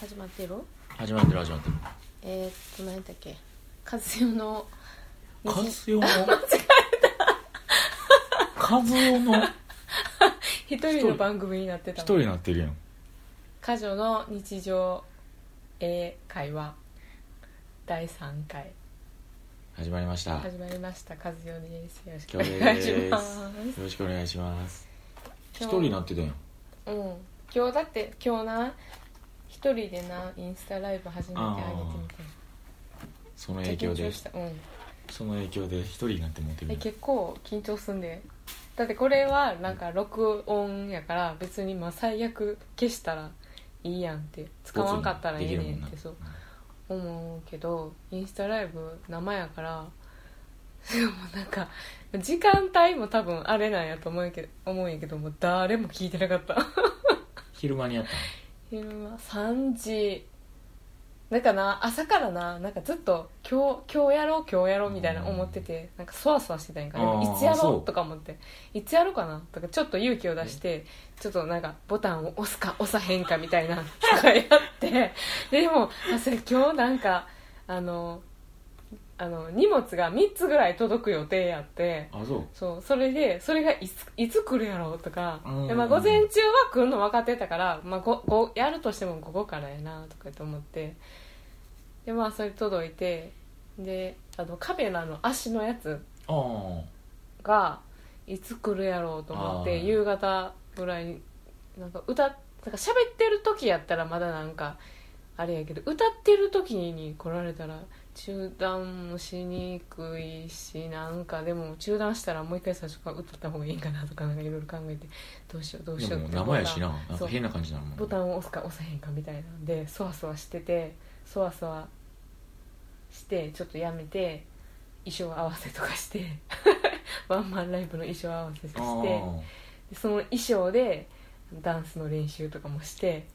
始まってる？始まってる始まってる。えー、っと何だっけ？和代のカズヨのカズヨの？一人の番組になってた一人になってるやん。家女の日常英会話。第3回。始まりました。よ始まりました。和代です。よろしくお願いします。ろしくお願いします。一人になってたやん。うん。今日だって今日な一人でなインスタライブ初めて上げてみて。そのめっちゃ緊影響で張した。うん。その影響で一人になって持ってるえ結構緊張すんで。だってこれはなんか録音やから別にまあ最悪消したらいいやんって。使わんかったらええねんってそう思うけどインスタライブ生やからでもなんか時間帯も多分あれなんやと思うけど思うんやけどもう誰も聞いてなかった。昼間にやった昼間3時。なんかな朝からななんかずっと今日今日やろう今日やろうみたいな思っててなんかそわそわしてたんやんか。あーいつやろそう。うとか思って。いつやろうかな？とかちょっと勇気を出してちょっとなんかボタンを押すか押さへんかみたいなとかやって。でもあそれ今日なんかあのあの荷物が3つぐらい届く予定やって。あそう。そうそれでそれがいついつ来るやろうとか。うん。で、まあ、午前中は来るの分かってたから、まあ、ごごやるとしても午後からやなとかって思って。でまあそれ届いて。であのカメラの足のやつがいつ来るやろうと思って夕方ぐらいになんか歌なんか喋ってる時やったらまだなんかあれやけど歌ってる時に来られたら中断もしにくいしなんかでも中断したらもう一回最初から歌った方がいいかなとかなんかいろいろ考えてどうしようどうしようって生やしなボタンそうな。んか変な感じなのボタンを押すか押さへんかみたいなんでそわそわしててそわそわしてちょっとやめて衣装合わせとかして ワンマンライブの衣装合わせしてあでその衣装でダンスの練習とかもして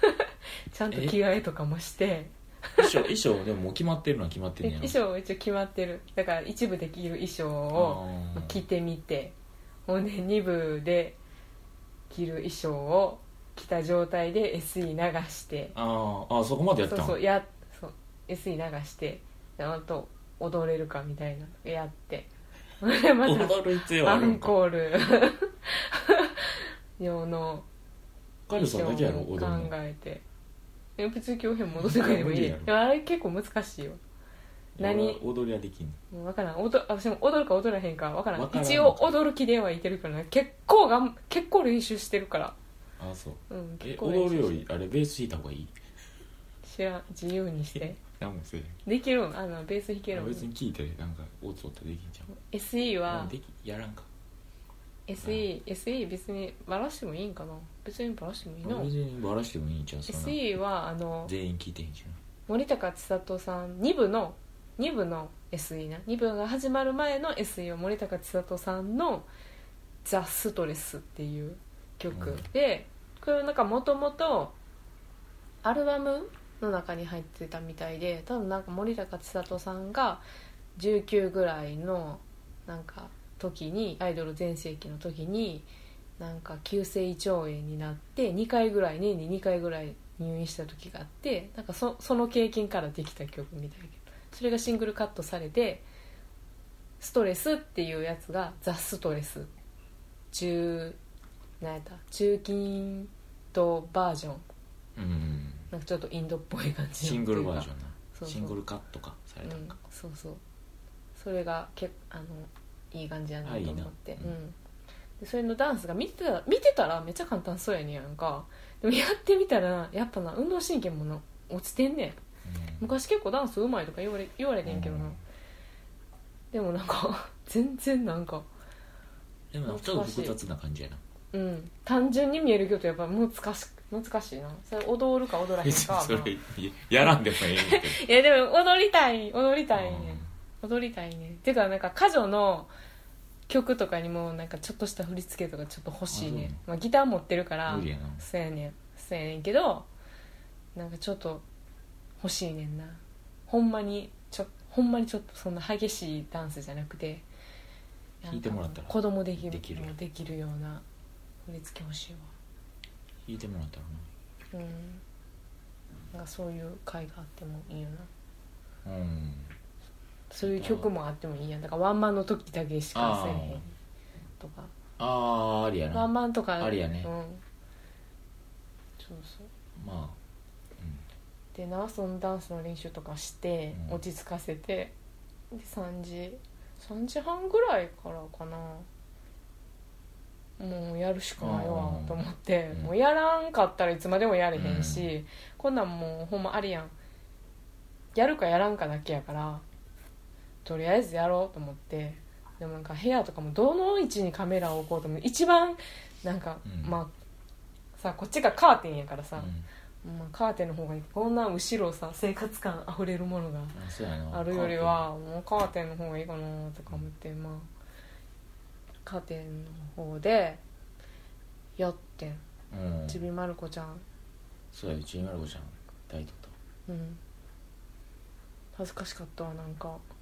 ちゃんと着替えとかもしてあ衣装衣装でももう決まってるのは決まってるんやで衣装は一応決まってる。だから一部で着る衣装をあー。着てみて。ほんで2部で着る衣装を着た状態で SE 流して。あーあーそこまでやったそうんそうやそう SE 流して。であと踊れるかみたいな。のやって。また踊る必要あアンるんか。コール。用のカルさんだけやろ衣装を考踊るの。えてえ別に今日戻ってくれてもいい無理やあれ結構難しいよ。何？踊りはできんのもう分からん。踊私も踊るか踊らへんか。分からん。わからん。一応踊る気ではいてるからね。結構がん結構練習してるから。あそう。うんえ結構練習踊るよりあれベース弾いた方がいい？知らん。自由にして。何もせえできるん？あのベース弾けるん？別に聞いてなんかオツオツできんじゃん SE はできやらんか SE, SE 別にバラしてもいいんかな？別にバラしてもいいの別にバラしてもいいんじゃんそんな。SE はあの全員聞いてへんじ森高千里さん2部の2部の SE な。2部が始まる前の SE は森高千里さんの「ザ・ストレス」っていう曲、うん。でこれなんかもともとアルバムの中に入ってたみたいで多分なんか森高千里さんが19ぐらいのなんか時にアイドル全盛期の時になんか急性胃腸炎になって2回ぐらい年に2回ぐらい入院した時があってなんかそその経験からできた曲みたいだけどそれがシングルカットされて「ストレス」っていうやつが「ザ・ストレス」中何やった？中近東バージョン。うん。なんかちょっとインドっぽい感じのシングルバージョンな。シングルカットかされたうん。そうそう。それがけあのいい感じやなと思って。うん。うん。でそれのダンスが見てたら見てたらめっちゃ簡単そうやねんやんか。でもやってみたらやっぱな運動神経もな落ちてんねん。昔結構ダンスうまいとか言われ言われてんけどな、うん。でもなんか全然なんかでもちょっと複雑な感じやな。うん。単純に見えるけどやっぱ難し難しいな。それ踊るか踊らへん別かに それやらんでもええねん いやでも踊りたい踊りたいね踊りたいね。ていうかなんか歌女の曲とかにもなんかちょっとした振り付けとかちょっと欲しいね。あまあ、ギター持ってるから無理やな。そうやねん。そうやねんけどなんかちょっと欲しいねんな。ほんまにちょほんまにちょっとそんな激しいダンスじゃなくて弾いてもらったら子供できるできるできるような振り付け欲しいわ。弾いてもらったらな。うん。なんかそういう回があってもいいよな。うんそういう曲もあってもいいやん。だからワンマンの時だけしかせえへんとか。ああありやワンなマンとかありやね。うん。そうそう。までなそのダンスの練習とかして、うん。落ち着かせてで3時3時半ぐらいからかな。もうやるしかないわうんと思って、うん。もうやらんかったらいつまでもやれへんし、こんなんもうほんまありやん。やるかやらんかだけやからとりあえずやろうと思ってでもなんか部屋とかもどの位置にカメラを置こうと思って一番なんか、うん。まあさこっちがカーテンやからさ、あうん。まあ、カーテンの方がいい。こんな後ろさ生活感あふれるものがあるよりはもうカーテンの方がいいかなとか思ってまあカーテンの方でやってん。うん。ちびまる子ちゃん。そうやうちにまる子ちゃん。抱いと。っうん。恥ずかしかったわなんか。た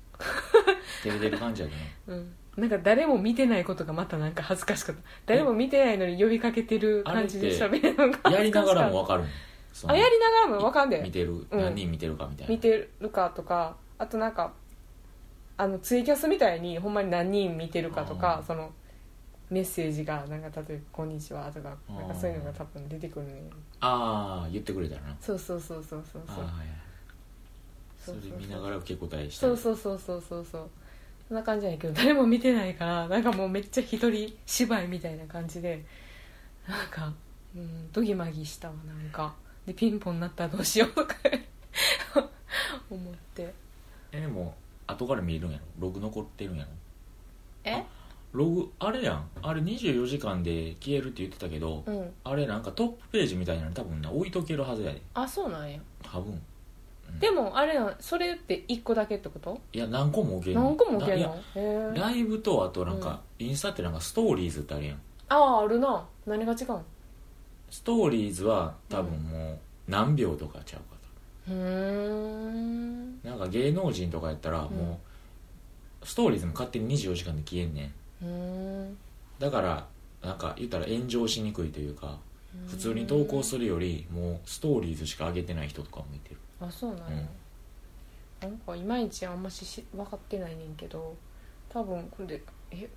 照れてる感じやけどうん。なんか誰も見てないことがまたなんか恥ずかしかった。誰も見てないのに呼びかけてる感じで喋るのがなやりながらも分かるの？そのたあやりながらも分かんで見てる、うん。何人見てるかみたいな。見てるかとかあとなんかあのツイキャスみたいにほんまに何人見てるかとあー。かそのメッセージがなんか例えば「こんにちは」とかなんかそういうのが多分出てくるね。ああ言ってくれたらな。そうそうそうそうそうそう。はいはいそれそうそう。見ながら受け答えしたそうそうそうそうそうそう。そんな感じやけど誰も見てないからなんかもうめっちゃ一人芝居みたいな感じでなんかうんドギマギしたわなんか。でピンポンになったらどうしようとか思って。えでも後から見えるんやろ？ログ残ってるんやろ？え？ログあれやん。あれ24時間で消えるって言ってたけど、うん。あれなんかトップページみたいなの多分な置いとけるはずやで。あそうなんや。多分でもあれなそれって1個だけってこと？いや何個も置ける。何個も置けんいやのへえライブとあとなんか、インスタってなんかストーリーズってあるやん。あああるな。何が違うん？ストーリーズは多分もう何秒とかちゃうかうーん。となんか芸能人とかやったらもう、ストーリーズも勝手に24時間で消えんねん。うーん。だからなんか言ったら炎上しにくいというか普通に投稿するよりもうストーリーズしか上げてない人とかもいてる。あそうなんや、なんかいまいちあんましし分かってないねんけど多分これでえ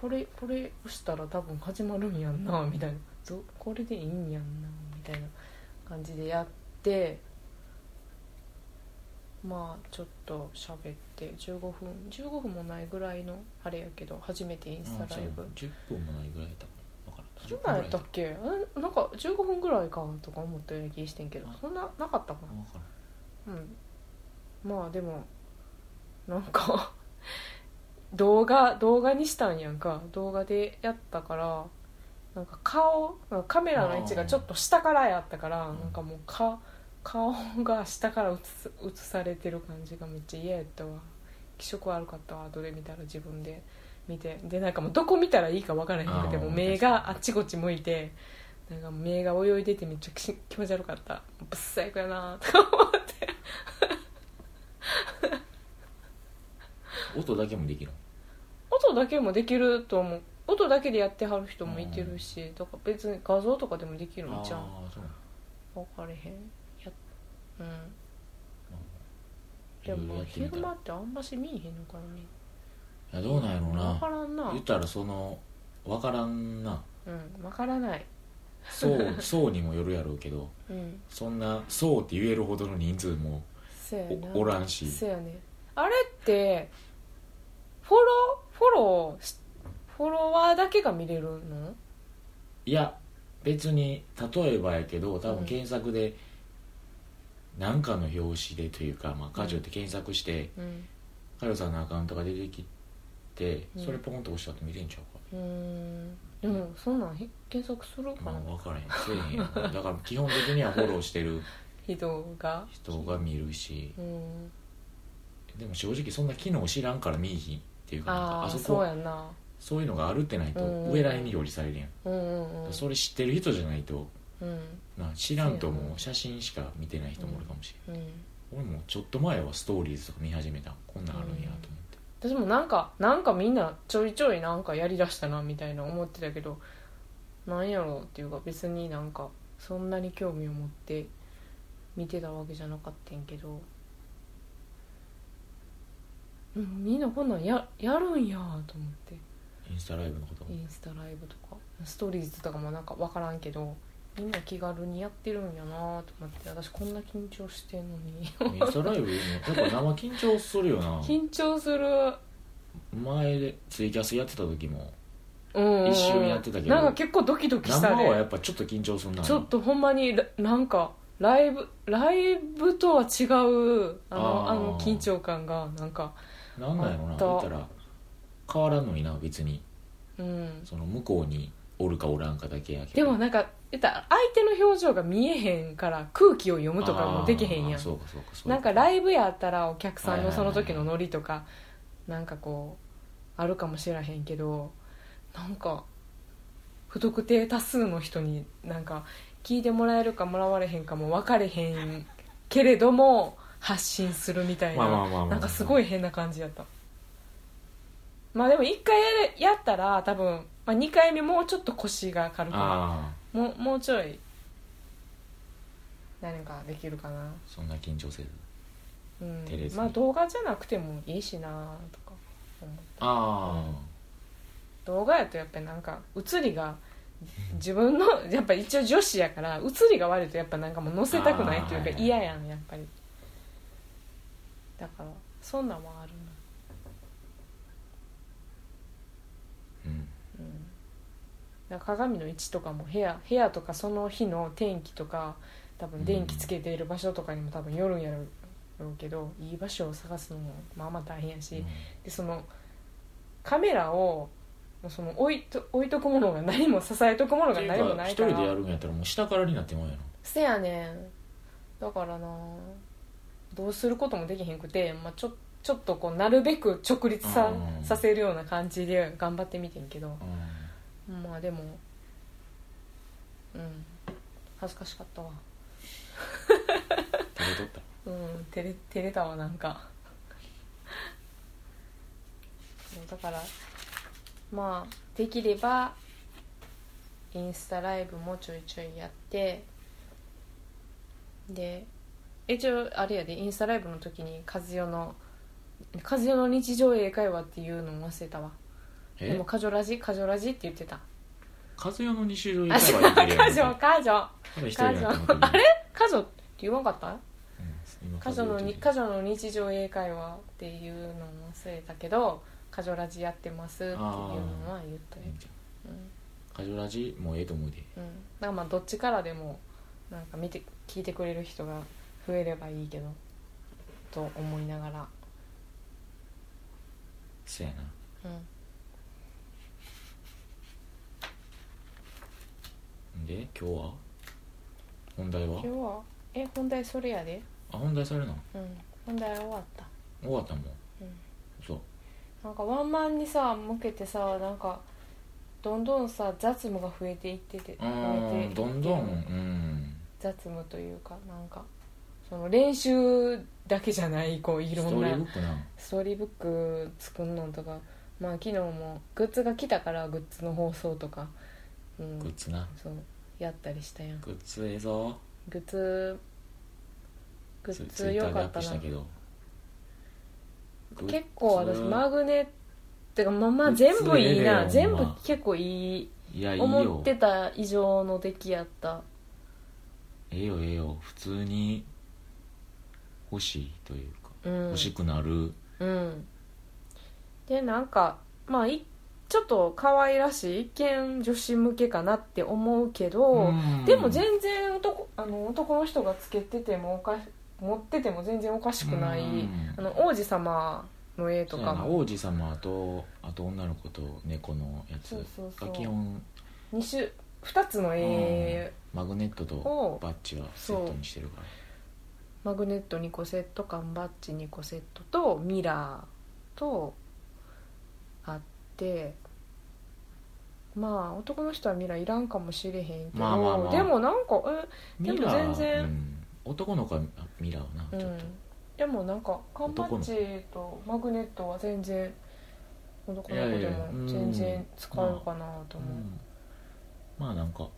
これこれ押したら多分始まるんやんなみたいな。どこれでいいんやんなみたいな感じでやってまあちょっと喋って15分15分もないぐらいのあれやけど初めてインスタライブ。10分もないぐらいやったかな。分からんそんなんやったっけ？あなんか15分ぐらいかとか思ったような気してんけどそんななかったかな？分からんうん。まあでもなんか 動画動画にしたんやんか。動画でやったからなんか顔カメラの位置がちょっと下からやったからうん。なんかもうか顔が下から映す映されてる感じがめっちゃ嫌やったわ。気色悪かったわ後で見たら自分で見てでなんかもうどこ見たらいいか分からへんくてもう目があっちこっち向いてなんか目が泳いでてめっちゃ気気持ち悪かった。ぶっ最悪やなとか思って。音だけもできる音だけもできると思う。音だけでやってはる人もいてるしだから別に画像とかでもできるんじゃん分かれへん。やうん。でも昼間ってあんまし見えへんのかなみんいやどうなんやろうな。分なからんな。言ったらその分からんな。うん分からない。層層 にもよるやろうけど。うん。そんな層って言えるほどの人数もそやな。おおらんし。そやね。あれってフォローフォローしフォロワーだけが見れるの？いや別に例えばやけど多うん。分検索で何かの表紙でというか「まあ、カジュって検索してうん。カジュさんのアカウントが出てきてうん。それポンと押したって見れんちゃうか。うーん。でもそんなんへ検索するかまあな分からへん。せえへんだから基本的にはフォローしてる 人が。人が見るし。うん。でも正直そんな機能知らんから見いひんっていうかなんかああそあそこうやんな。そういうのがあるってないとうん上らへんに表示されるやん、うんうんうん。それ知ってる人じゃないとうん。な知らんとそうやな。もう写真しか見てない人もおるかもしれん、うん。俺もちょっと前はストーリーズとか見始めた。こんなんあるんやと思私もなんかなんかみんなちょいちょいなんかやりだしたなみたいな思ってたけどなんやろうっていうか別になんかそんなに興味を持って見てたわけじゃなかったんけど、うん、みんなこんなんややるんやと思って。インスタライブのことインスタライブとかストーリーズとかもなんか分からんけどみんな気軽にやってるんやなと思って私こんな緊張してんのに。インスタライブもやっぱ生緊張するよな。緊張する。前でツイキャスやってた時も一瞬やってたけどなんか結構ドキドキした生はやねっぱちょっと緊張するなちょっとほんまにラなんかライブライブとは違うあのあー。あの緊張感がなんかなんなんやろな。あっったら変わらんのにな別に。うん。その向こうにおるかおらんかだけやけでどもなんか言ったら相手の表情が見えへんから空気を読むとかもできへんやん。そうかそうかそうなんかライブやったらお客さんのその時のはいノリとかなんかこうあるかもしらへんけどなんか不特定多数の人になんか聞いてもらえるかもらわれへんかも分かれへんけれども発信するみたいまあまあまあまあななんかすごい変な感じやった。まあでも1回やれやったら多分、まあ、2回目もうちょっと腰が軽くなああもうもうちょい何かできるかな。そんな緊張せず。うん。照れずに。まあ動画じゃなくてもいいしなとか思って。あ動画やとやっぱりなんか映りが自分のやっぱ一応女子やから映りが悪いとやっぱなんかもう載せたくないっていうかあーはいはい嫌やんやっぱり。だからそんなんもあるあうんな、うん、だから鏡の位置とかも部屋部屋とかその日の天気とか多分電気つけている場所とかにも多分よるんやろうけどいい場所を探すのもまあまあ大変やし、でそのカメラをその置いと置いとくものが何も支えとくものが何もないから。一人でやるんやったらもう下からになってもんやろせやねん。だからなどうすることもできへんくて、まあ、ちょちょっとこうなるべく直立さうん。させるような感じで頑張ってみてんけどうんまあでもうん。恥ずかしかったわ。照れとった。うん照れ照れたわなんか。そうだからまあできればインスタライブもちょいちょいやってで一応あれやでインスタライブの時に和代の「和代の日常英会話」っていうのも忘れたわでえも「カジョラジ？カジョラジ」って言ってた。和代の西条あ行ってるやんカジョカジョ。ただ一人やと思ったけどあれ？カジョって言わんかった？カジョのカジョの日常英会話っていうのも忘れたけど「カジョラジやってます」っていうのは言ったよカジョラジもうええと思うで。うん、だからまあどっちからでもなんか見て聞いてくれる人が増えればいいけどと思いながら。そやな。うんで今日は？本題は？今日は？え本題それやで。あ本題されるのうん。本題終わった。終わったもん。うん。そう。なんかワンマンにさ向けてさなんかどんどんさ雑務が増えていっててう増えていってんどんどん？うん。雑務というかなんかその練習だけじゃないこういストーリろんなーブックなストーリーブック作るのとか。まあ昨日もグッズが来たからグッズの放送とか、うん、グッズな。そう。やったりしたやん。グッズええぞ。グッズグッズツイッターでアッよかったな。プしたけど。結構私マグネってかまあまあグッズ全部いいええなよ全部ほんま結構いいいやいい思よってた以上の出来やった。ええよええよ。普通に欲しいというか、うん。欲しくなる。うん。でなんかまあいちょっと可愛らしい一見女子向けかなって思うけど、うん。でも全然男あの男の人がつけててもおか持ってても全然おかしくない、うん。あの王子様の絵とかも。王子様とあと女の子と猫のやつ。が基本2種2つの絵、マグネットとをバッジはセットにしてるから。マグネット2個セット缶バッジ2個セットとミラーとあってまあ男の人はミラーいらんかもしれへんけど、まあまあまあ。でもなんかえでも全然うん。男の子はミラーはな、うん。ちょっと。でもなんか缶バッジとマグネットは全然男の子でも全然使えるかなと思う、うん。まあなんか。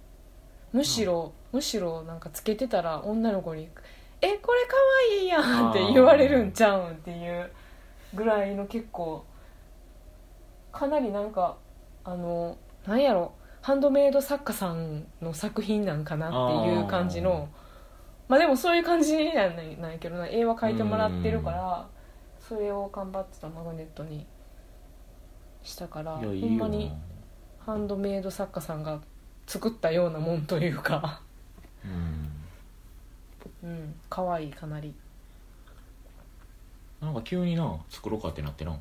むしろむしろなんかつけてたら女の子に「えこれかわいいやん」って言われるんちゃうんっていうぐらいの結構かなりなんかあのなんやろハンドメイド作家さんの作品なんかなっていう感じのまあでもそういう感じじゃないないけどな絵は描いてもらってるからそれを頑張ってたマグネットにしたからほんまにハンドメイド作家さんが作ったようなもんというかうん。うん可愛いかなり。なんか急にな作ろうかってなってな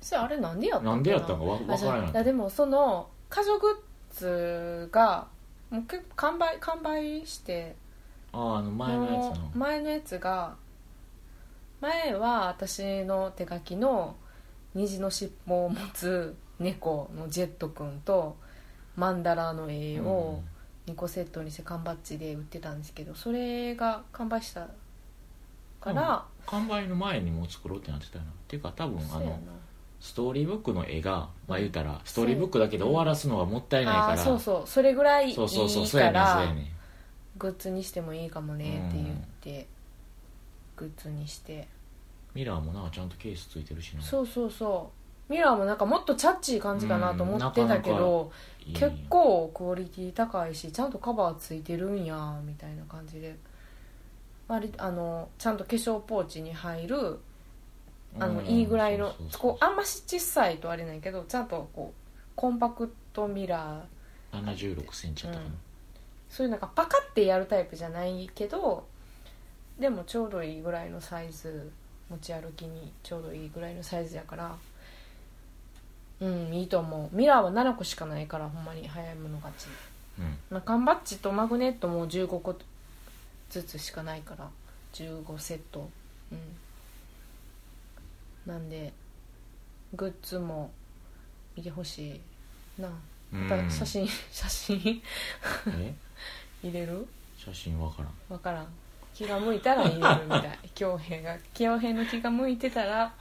それあれなんでやったな？んでやったんかわわあじゃあからないいやでもその家族グッズがもう結構完売完売してあああの前のやつもうの前のやつが前は私の手書きの虹の尻尾を持つ猫のジェットくんとマンダラの絵を2個セットにして缶バッジで売ってたんですけどそれが完売したから、完売の前にもう作ろうってなってたよな。っていうか多分あそうやな。のストーリーブックの絵がまあ言うたらストーリーブックだけで終わらすのはもったいないから。そうそう。それぐらいいいそうそうそうそうそうやグッズにしてもいいかもねって言って、グッズにして。ミラーもなちゃんとケースついてるしな。そうそうそう。ミラーもなんかもっとチャッチー感じかなと思ってたけどいい結構クオリティ高いしちゃんとカバーついてるんやみたいな感じで。割あのちゃんと化粧ポーチに入るあのうんいいぐらいのこうあんまし小さいとあれないけどちゃんとこうコンパクトミラー。7 6センチやったかな、そういうなんかパカってやるタイプじゃないけどでもちょうどいいぐらいのサイズ持ち歩きにちょうどいいぐらいのサイズやからうんいいと思う。ミラーは7個しかないからほんまに早い者勝ち、うん。まあ、缶バッジとマグネットも15個ずつしかないから15セット。うんなんでグッズも見てほしいな。うん。また写真 写真。え？入れる？写真わからん。分からん。気が向いたら入れるみたい。恭平が。恭平の気が向いてたら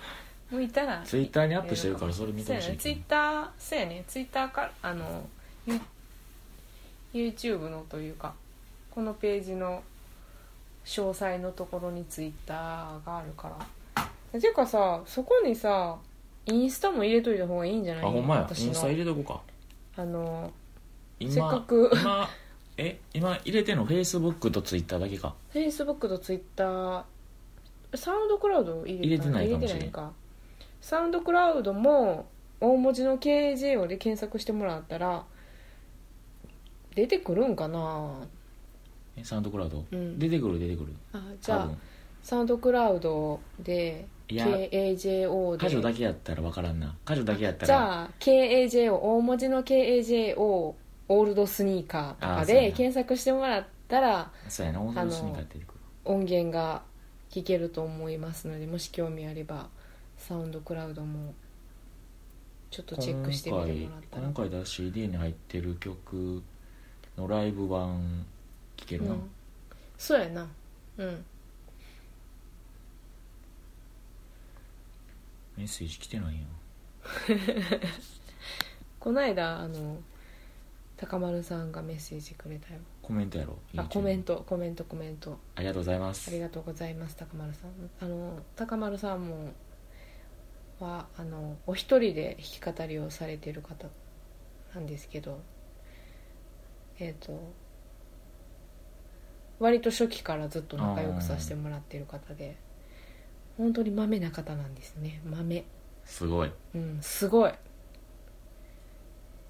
向いたらツイッターにアップしてるからそれ見てほしいそうやね。ツイッターそうやね。ツイッターかあのユ YouTube のというかこのページの詳細のところにツイッターがあるからていうかさそこにさインスタも入れといた方がいいんじゃない？あほんまや。私の。インスタ入れとこうか。あの今せっかく。今え？今入れてんの？フェイスブックとツイッターだけか。Facebook と Twitter サウンドクラウド入れ入れてないかもしれん。入れてないかサウンドクラウドも大文字の KJO で検索してもらったら出てくるんかな？えサウンドクラウド、うん。出てくる出てくる。あじゃあサウンドクラウドでいや KAJO で。箇所だけやったら分からんな。箇所だけやったらじゃあ KAJO 大文字の KAJO オールドスニーカーとかで検索してもらったらそうやな。オードスニーカー出て音源が聞けると思いますのでもし興味あればサウンドクラウドもちょっとチェックしてみてもらったら。今回今回だ CD に入ってる曲のライブ版聴けるな、うん、そうやな。うんメッセージ来てないや この間あの高丸さんがメッセージくれたよ。コメントやろあ YouTube コメントコメントコメント。ありがとうございます。ありがとうございます高丸さん。あの高丸さんもはあのお一人で弾き語りをされてる方なんですけどえっ、と割と初期からずっと仲良くさせてもらってる方で本当にまめな方なんですね。まめすごい。うんすごい。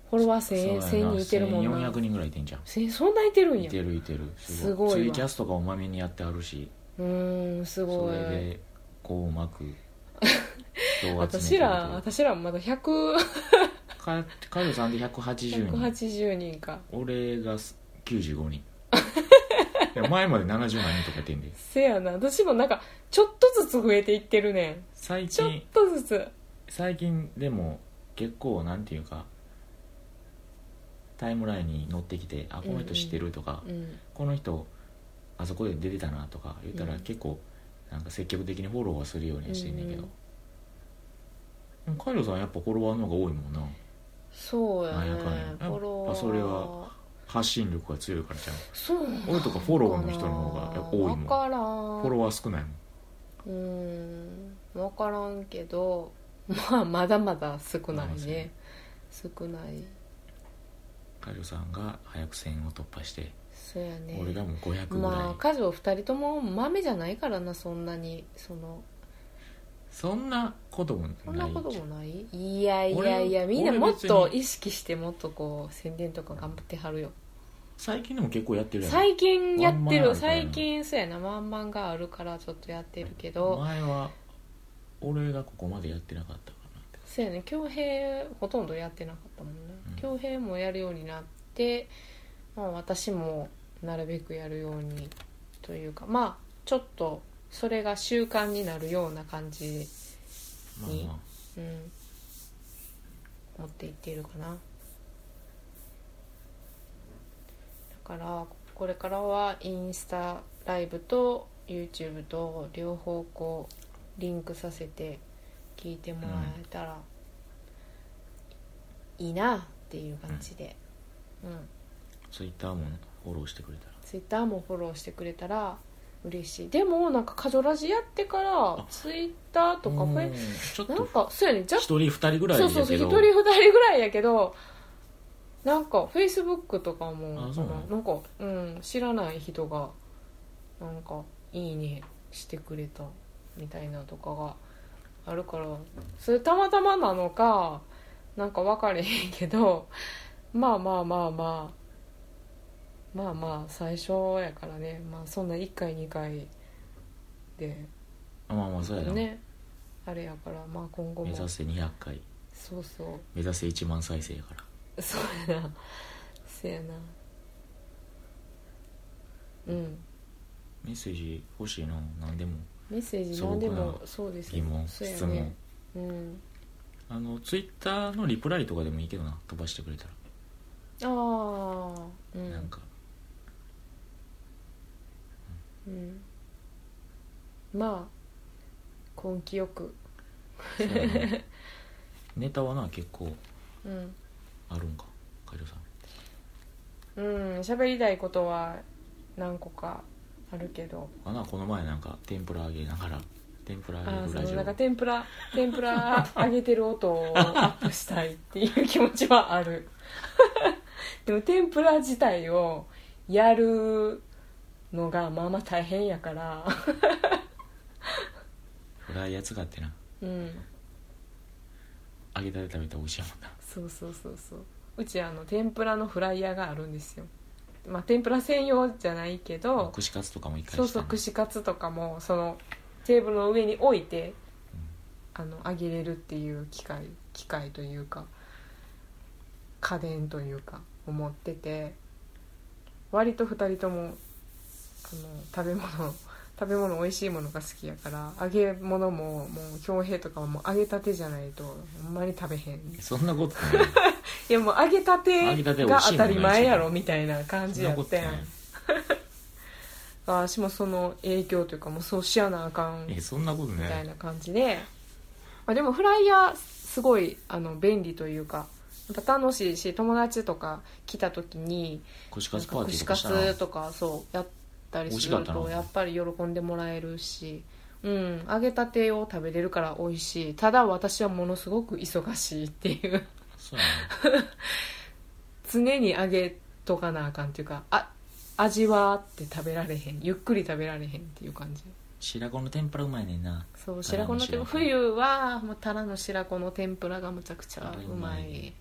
フォロワー1000そうやな。1000人いてるもんな。1400人ぐらいいてんじゃん。1000そんないてるんや。いてるいてる。すごい。わ。ツイキャスとかもまめにやってあるし。うーんすそごい。れでこううまく 私ら私らまだ100かカルさんで180人。180人か。俺が95人 いや前まで70何人とかやってんで。せやな。私もなんかちょっとずつ増えていってるねん。最ちょっ近とずつ。最近でも結構なんていうかタイムラインに乗ってきて「あこの人知ってる」とか、うんこの人あそこで出てたな」とか言ったらうん。結構なんか積極的にフォローはするようにはしてんねんけど。うん。でもカイロさんやっぱフォロワーの方が多いもんな。そうやね。なんやかんや。フォロワーやっぱそれは発信力が強いからじゃん。俺とかフォローの人の方がやっぱ多いもん。分からん。フォロワー少ないもん。うーん。分からんけど まあまだまだ少ないね。少ない。カジョさんが早く1000を突破して、そうやね。俺がもう500ぐらい、まあ家事2人とも豆じゃないからなそんなに。そのそんなこともない。そんなこともない？いやいやいや俺みんなもっと意識してもっとこう宣伝とか頑張ってはるよ。最近でも結構やってるやん。最近やってる。最近そうやな。ワンマンがあるからちょっとやってるけど。前は俺がここまでやってなかったかな。ってそうやね。恭平ほとんどやってなかったもんね。うん。恭平もやるようになって、まあ、私もなるべくやるようにというか。まあちょっとそれが習慣になるような感じいいまあまあ。うん持っていっているかな。だからこれからはインスタライブと YouTube と両方こうリンクさせて聞いてもらえたらいいなっていう感じで、うん。ツイッターもフォローしてくれたら。Twitter もフォローしてくれたら嬉しい。でもなんかカジョラジやってからあ。Twitter とかフェうんちょっなんとかそうやね若一人二人ぐらいそうそうそう一人二人ぐらいやけどなんかフェイスブックとかもなんか、うん、知らない人がなんか「いいね」してくれたみたいなとかがあるからそれたまたまなのかなんか分かれへんけどまあまあまあまあまあまあ最初やからね、まあ、そんな1回2回で。あまあまあそうやな、ね。あれやからまあ今後も。目指せ200回。そうそう。目指せ1万再生やから。そうやな。そうやな。うん。メッセージ欲しいな何でも。メッセージ何でもそうです。疑問、そうや質問。ねうん。あのツイッターのリプライとかでもいいけどな。飛ばしてくれたら、ああうん。なんかうん。まあ根気よく。そうやなネタはな結構。うん。あるんかカジョさん。うん喋りたいことは何個かあるけど。あなこの前なんか天ぷら揚げながら天ぷら揚あーそげるラジオ。のなんか天ぷら天ぷら揚げてる音をアップしたいっていう気持ちはある。でも天ぷら自体をやるのがまあまあ大変やから。フライヤー使ってな。うん。揚げたて食べたら美味しいもんな。そうそうそうそう。うちあの天ぷらのフライヤーがあるんですよ。まあ天ぷら専用じゃないけど串カツとかも一回そうそうしたな串カツとかもそのテーブルの上に置いてあの揚げれるっていう機械機械というか家電というかを持ってて割と2人ともあの食べ物食べ物美味しいものが好きやから揚げ物ももう恭平とかはもう揚げたてじゃないとほんまに食べへん。いそんなことない。やもう揚げたてが当たり前やろみたいな感じやってん。私もその影響というかもうそうしやなあかんえそんなことない。みたいな感じで、まあ、でもフライヤーすごいあの便利というかやっぱ楽しいし友達とか来た時に串カツパーティーなんか串カツとかそうやったりするとやっぱり喜んでもらえるしうん揚げたてを食べれるから美味しい。ただ私はものすごく忙しいっていう。常に揚げとかなあかんっていうかあ味わって食べられへん。ゆっくり食べられへんっていう感じ。白子の天ぷらうまいねんな。そう白子の天白子冬はもうタラの白子の天ぷらがむちゃくちゃうまうまい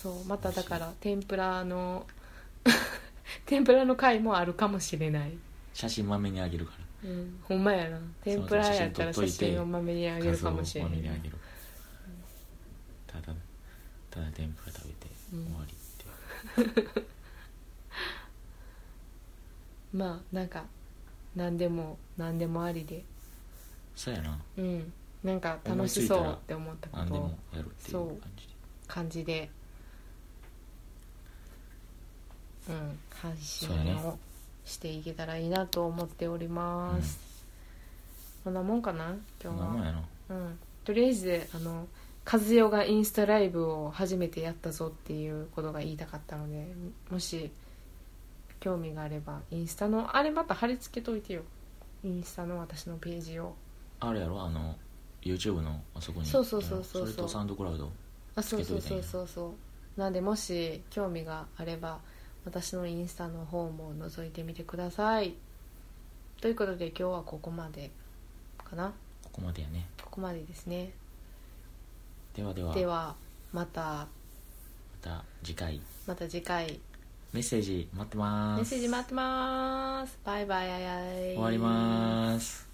そうまただから天ぷらの 天ぷらの回もあるかもしれない、写真まめにあげるかうん、ほんまやな。天ぷらやったら写真をまめにあらげるかもしれない画像をまめにあげる。ただただ天ぷら食べてうん。終わりって。まあなんか何でも何でもありで。そうやな。うん。なんか楽しそうって思ったこと。をるっていうそう感じで。感じでうん配信をしていけたらいいなと思っております、こんなもんかな？今日は。うん、とりあえずあの和代がインスタライブを初めてやったぞっていうことが言いたかったのでもし興味があればインスタのあれまた貼り付けといてよ。インスタの私のページを。あれやろ？あの YouTube のあそこに。そうそうそうそうそう。それとサウンドクラウドあそうそうそうそうそう。なんでもし興味があれば私のインスタの方も覗いてみてください。ということで今日はここまでかな？ここまでやね。ここまでですね。ではでは。ではまた。また次回。また次回。メッセージ待ってます。メッセージ待ってます。バイバイ。終わります